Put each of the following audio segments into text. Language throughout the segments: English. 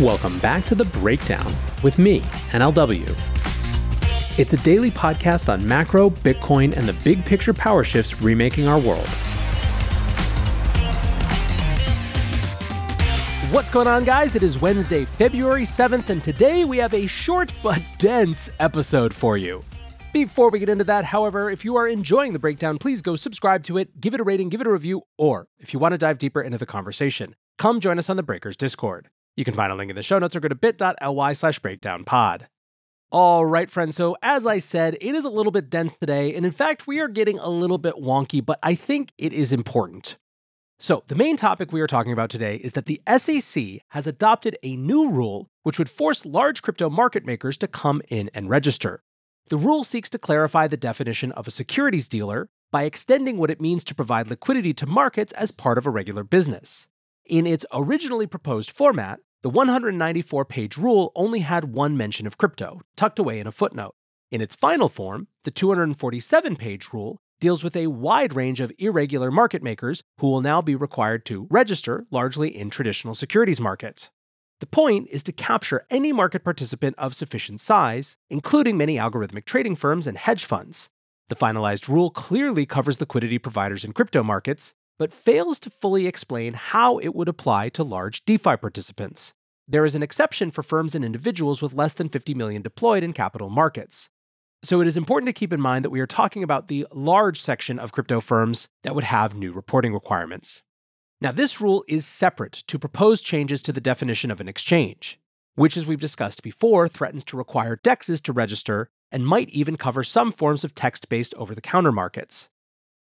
Welcome back to The Breakdown with me, NLW. It's a daily podcast on macro, Bitcoin, and the big picture power shifts remaking our world. What's going on, guys? It is Wednesday, February 7th, and today we have a short but dense episode for you. Before we get into that, however, if you are enjoying the breakdown, please go subscribe to it, give it a rating, give it a review, or if you want to dive deeper into the conversation, come join us on the Breakers Discord. You can find a link in the show notes or go to bit.ly slash breakdownpod. All right, friends. So, as I said, it is a little bit dense today. And in fact, we are getting a little bit wonky, but I think it is important. So, the main topic we are talking about today is that the SEC has adopted a new rule which would force large crypto market makers to come in and register. The rule seeks to clarify the definition of a securities dealer by extending what it means to provide liquidity to markets as part of a regular business. In its originally proposed format, the 194 page rule only had one mention of crypto, tucked away in a footnote. In its final form, the 247 page rule deals with a wide range of irregular market makers who will now be required to register largely in traditional securities markets. The point is to capture any market participant of sufficient size, including many algorithmic trading firms and hedge funds. The finalized rule clearly covers liquidity providers in crypto markets, but fails to fully explain how it would apply to large DeFi participants. There is an exception for firms and individuals with less than 50 million deployed in capital markets. So it is important to keep in mind that we are talking about the large section of crypto firms that would have new reporting requirements. Now, this rule is separate to proposed changes to the definition of an exchange, which, as we've discussed before, threatens to require DEXs to register and might even cover some forms of text based over the counter markets.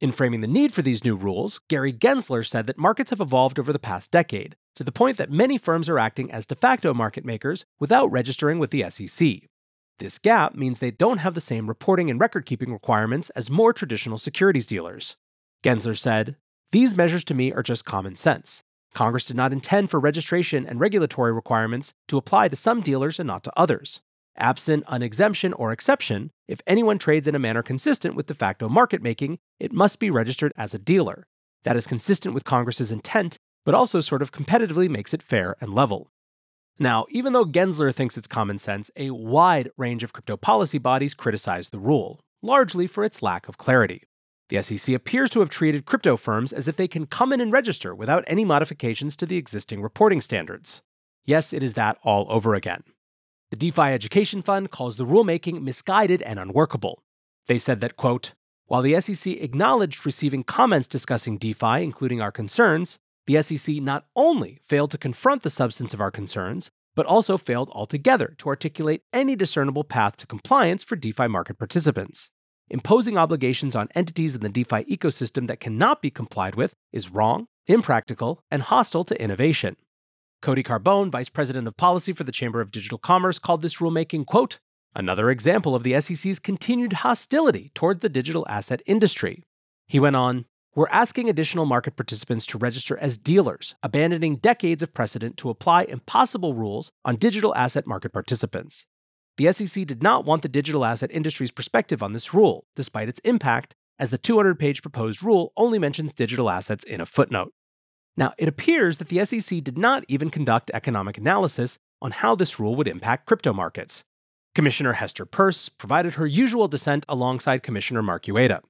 In framing the need for these new rules, Gary Gensler said that markets have evolved over the past decade, to the point that many firms are acting as de facto market makers without registering with the SEC. This gap means they don't have the same reporting and record keeping requirements as more traditional securities dealers. Gensler said, These measures to me are just common sense. Congress did not intend for registration and regulatory requirements to apply to some dealers and not to others. Absent an exemption or exception, if anyone trades in a manner consistent with de facto market making, it must be registered as a dealer. That is consistent with Congress's intent, but also sort of competitively makes it fair and level. Now, even though Gensler thinks it's common sense, a wide range of crypto policy bodies criticize the rule, largely for its lack of clarity. The SEC appears to have treated crypto firms as if they can come in and register without any modifications to the existing reporting standards. Yes, it is that all over again. The DeFi Education Fund calls the rulemaking misguided and unworkable. They said that, quote, while the SEC acknowledged receiving comments discussing DeFi, including our concerns, the SEC not only failed to confront the substance of our concerns, but also failed altogether to articulate any discernible path to compliance for DeFi market participants. Imposing obligations on entities in the DeFi ecosystem that cannot be complied with is wrong, impractical, and hostile to innovation. Cody Carbone, vice president of policy for the Chamber of Digital Commerce, called this rulemaking, quote, another example of the SEC's continued hostility toward the digital asset industry. He went on, we're asking additional market participants to register as dealers, abandoning decades of precedent to apply impossible rules on digital asset market participants. The SEC did not want the digital asset industry's perspective on this rule, despite its impact, as the 200 page proposed rule only mentions digital assets in a footnote. Now, it appears that the SEC did not even conduct economic analysis on how this rule would impact crypto markets. Commissioner Hester Peirce provided her usual dissent alongside Commissioner Mark Uyeda.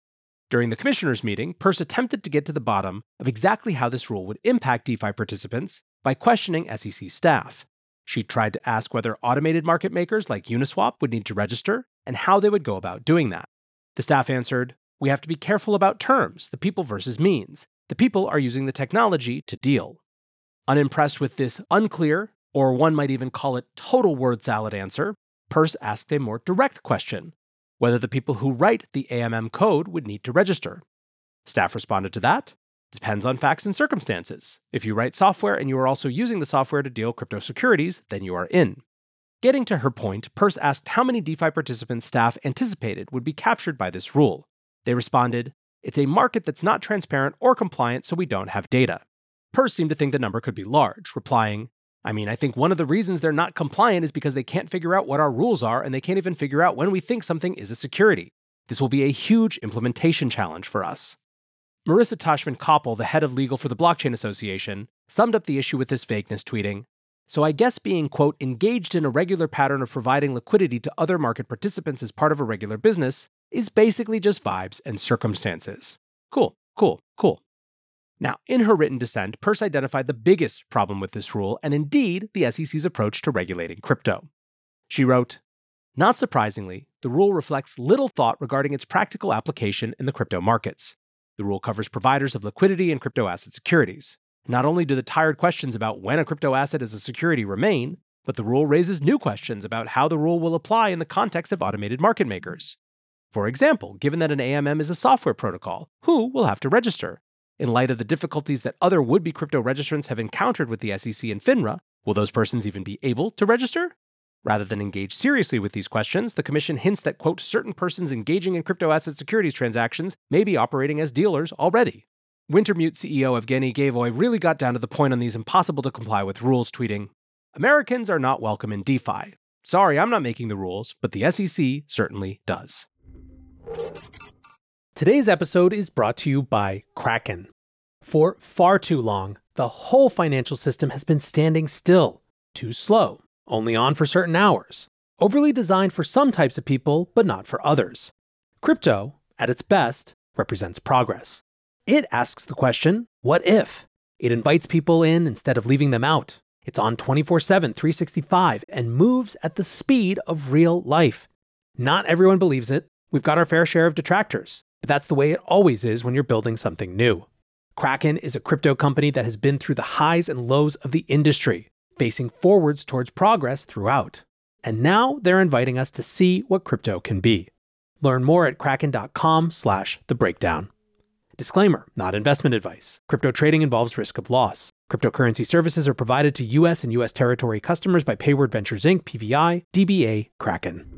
During the commissioners' meeting, Peirce attempted to get to the bottom of exactly how this rule would impact DeFi participants by questioning SEC staff. She tried to ask whether automated market makers like Uniswap would need to register and how they would go about doing that. The staff answered, We have to be careful about terms, the people versus means, the people are using the technology to deal. Unimpressed with this unclear, or one might even call it total word salad answer, Peirce asked a more direct question whether the people who write the AMM code would need to register. Staff responded to that depends on facts and circumstances. If you write software and you are also using the software to deal crypto securities, then you are in. Getting to her point, Peirce asked how many DeFi participants staff anticipated would be captured by this rule. They responded, it's a market that's not transparent or compliant, so we don't have data. Peirce seemed to think the number could be large, replying, I mean, I think one of the reasons they're not compliant is because they can't figure out what our rules are and they can't even figure out when we think something is a security. This will be a huge implementation challenge for us. Marisa Tashman Coppel, the head of legal for the Blockchain Association, summed up the issue with this vagueness, tweeting So I guess being, quote, engaged in a regular pattern of providing liquidity to other market participants as part of a regular business is basically just vibes and circumstances. Cool, cool, cool. Now, in her written dissent, Peirce identified the biggest problem with this rule and indeed the SEC's approach to regulating crypto. She wrote, Not surprisingly, the rule reflects little thought regarding its practical application in the crypto markets. The rule covers providers of liquidity and crypto asset securities. Not only do the tired questions about when a crypto asset is a security remain, but the rule raises new questions about how the rule will apply in the context of automated market makers. For example, given that an AMM is a software protocol, who will have to register? In light of the difficulties that other would be crypto registrants have encountered with the SEC and FINRA, will those persons even be able to register? Rather than engage seriously with these questions, the Commission hints that, quote, certain persons engaging in crypto asset securities transactions may be operating as dealers already. Wintermute CEO Evgeny Gaevoy really got down to the point on these impossible to comply with rules, tweeting, Americans are not welcome in DeFi. Sorry, I'm not making the rules, but the SEC certainly does. Today's episode is brought to you by Kraken. For far too long, the whole financial system has been standing still, too slow, only on for certain hours, overly designed for some types of people, but not for others. Crypto, at its best, represents progress. It asks the question, what if? It invites people in instead of leaving them out. It's on 24 7, 365, and moves at the speed of real life. Not everyone believes it. We've got our fair share of detractors, but that's the way it always is when you're building something new. Kraken is a crypto company that has been through the highs and lows of the industry, facing forwards towards progress throughout. And now they're inviting us to see what crypto can be. Learn more at kraken.com slash the breakdown. Disclaimer, not investment advice. Crypto trading involves risk of loss. Cryptocurrency services are provided to US and US territory customers by Payward Ventures Inc., PVI, DBA, Kraken.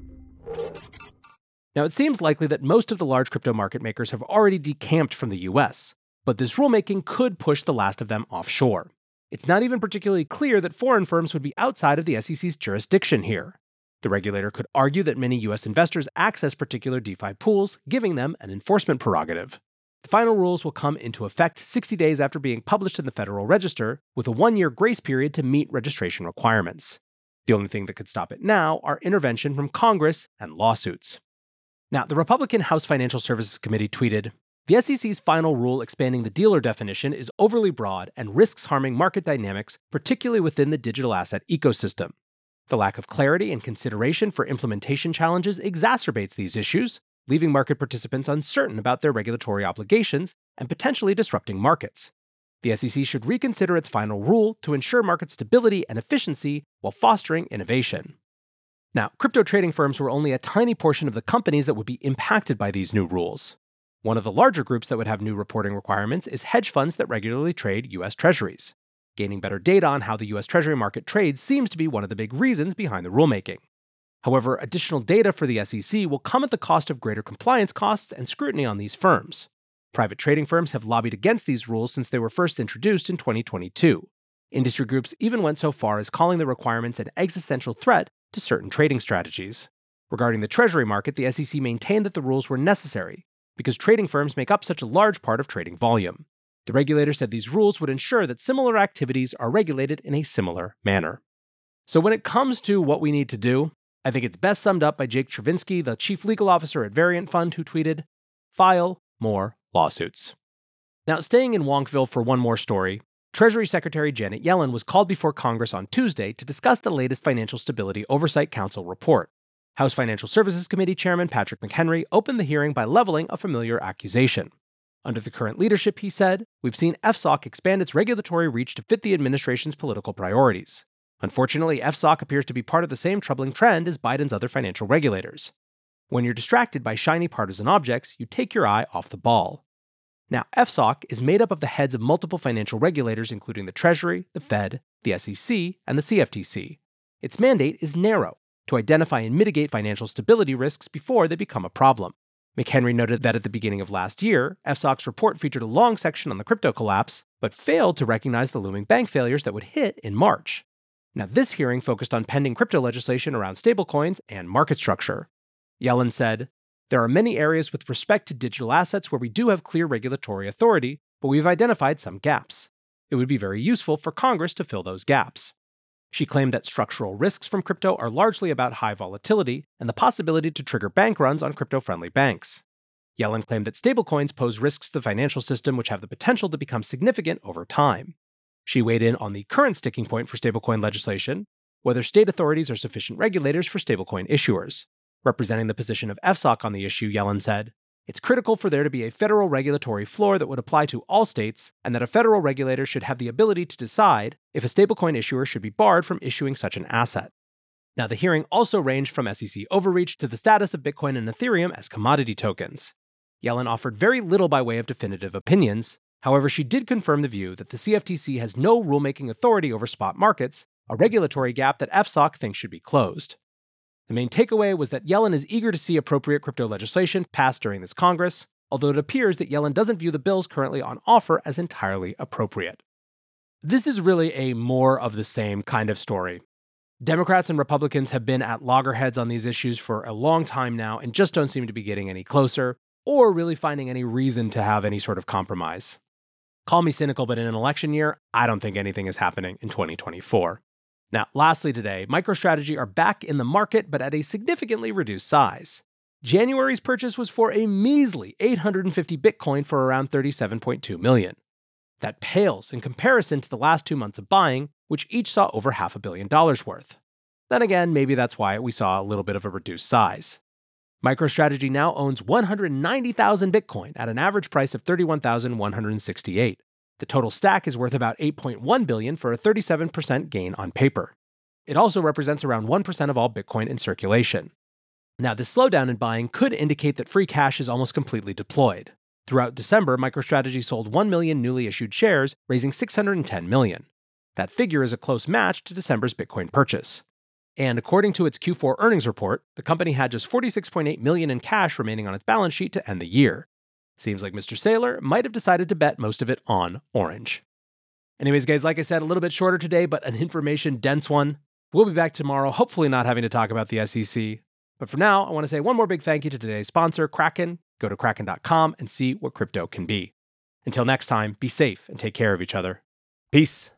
Now, it seems likely that most of the large crypto market makers have already decamped from the US, but this rulemaking could push the last of them offshore. It's not even particularly clear that foreign firms would be outside of the SEC's jurisdiction here. The regulator could argue that many US investors access particular DeFi pools, giving them an enforcement prerogative. The final rules will come into effect 60 days after being published in the Federal Register, with a one year grace period to meet registration requirements. The only thing that could stop it now are intervention from Congress and lawsuits. Now, the Republican House Financial Services Committee tweeted The SEC's final rule expanding the dealer definition is overly broad and risks harming market dynamics, particularly within the digital asset ecosystem. The lack of clarity and consideration for implementation challenges exacerbates these issues, leaving market participants uncertain about their regulatory obligations and potentially disrupting markets. The SEC should reconsider its final rule to ensure market stability and efficiency while fostering innovation. Now, crypto trading firms were only a tiny portion of the companies that would be impacted by these new rules. One of the larger groups that would have new reporting requirements is hedge funds that regularly trade US Treasuries. Gaining better data on how the US Treasury market trades seems to be one of the big reasons behind the rulemaking. However, additional data for the SEC will come at the cost of greater compliance costs and scrutiny on these firms. Private trading firms have lobbied against these rules since they were first introduced in 2022. Industry groups even went so far as calling the requirements an existential threat to certain trading strategies. Regarding the Treasury market, the SEC maintained that the rules were necessary because trading firms make up such a large part of trading volume. The regulator said these rules would ensure that similar activities are regulated in a similar manner. So, when it comes to what we need to do, I think it's best summed up by Jake Chervinsky, the chief legal officer at Variant Fund, who tweeted, File more lawsuits. Now, staying in Wonkville for one more story, Treasury Secretary Janet Yellen was called before Congress on Tuesday to discuss the latest Financial Stability Oversight Council report. House Financial Services Committee Chairman Patrick McHenry opened the hearing by leveling a familiar accusation. Under the current leadership, he said, we've seen FSOC expand its regulatory reach to fit the administration's political priorities. Unfortunately, FSOC appears to be part of the same troubling trend as Biden's other financial regulators. When you're distracted by shiny partisan objects, you take your eye off the ball. Now, FSOC is made up of the heads of multiple financial regulators, including the Treasury, the Fed, the SEC, and the CFTC. Its mandate is narrow to identify and mitigate financial stability risks before they become a problem. McHenry noted that at the beginning of last year, FSOC's report featured a long section on the crypto collapse, but failed to recognize the looming bank failures that would hit in March. Now, this hearing focused on pending crypto legislation around stablecoins and market structure. Yellen said, There are many areas with respect to digital assets where we do have clear regulatory authority, but we've identified some gaps. It would be very useful for Congress to fill those gaps. She claimed that structural risks from crypto are largely about high volatility and the possibility to trigger bank runs on crypto friendly banks. Yellen claimed that stablecoins pose risks to the financial system which have the potential to become significant over time. She weighed in on the current sticking point for stablecoin legislation whether state authorities are sufficient regulators for stablecoin issuers. Representing the position of FSOC on the issue, Yellen said, it's critical for there to be a federal regulatory floor that would apply to all states, and that a federal regulator should have the ability to decide if a stablecoin issuer should be barred from issuing such an asset. Now, the hearing also ranged from SEC overreach to the status of Bitcoin and Ethereum as commodity tokens. Yellen offered very little by way of definitive opinions. However, she did confirm the view that the CFTC has no rulemaking authority over spot markets, a regulatory gap that FSOC thinks should be closed. The main takeaway was that Yellen is eager to see appropriate crypto legislation passed during this Congress, although it appears that Yellen doesn't view the bills currently on offer as entirely appropriate. This is really a more of the same kind of story. Democrats and Republicans have been at loggerheads on these issues for a long time now and just don't seem to be getting any closer, or really finding any reason to have any sort of compromise. Call me cynical, but in an election year, I don't think anything is happening in 2024. Now, lastly today, MicroStrategy are back in the market, but at a significantly reduced size. January's purchase was for a measly 850 Bitcoin for around 37.2 million. That pales in comparison to the last two months of buying, which each saw over half a billion dollars worth. Then again, maybe that's why we saw a little bit of a reduced size. MicroStrategy now owns 190,000 Bitcoin at an average price of 31,168. The total stack is worth about 8.1 billion for a 37% gain on paper. It also represents around 1% of all Bitcoin in circulation. Now, this slowdown in buying could indicate that free cash is almost completely deployed. Throughout December, MicroStrategy sold 1 million newly issued shares, raising 610 million. That figure is a close match to December's Bitcoin purchase. And according to its Q4 earnings report, the company had just 46.8 million in cash remaining on its balance sheet to end the year. Seems like Mr. Saylor might have decided to bet most of it on orange. Anyways, guys, like I said, a little bit shorter today, but an information dense one. We'll be back tomorrow, hopefully not having to talk about the SEC. But for now, I want to say one more big thank you to today's sponsor, Kraken. Go to kraken.com and see what crypto can be. Until next time, be safe and take care of each other. Peace.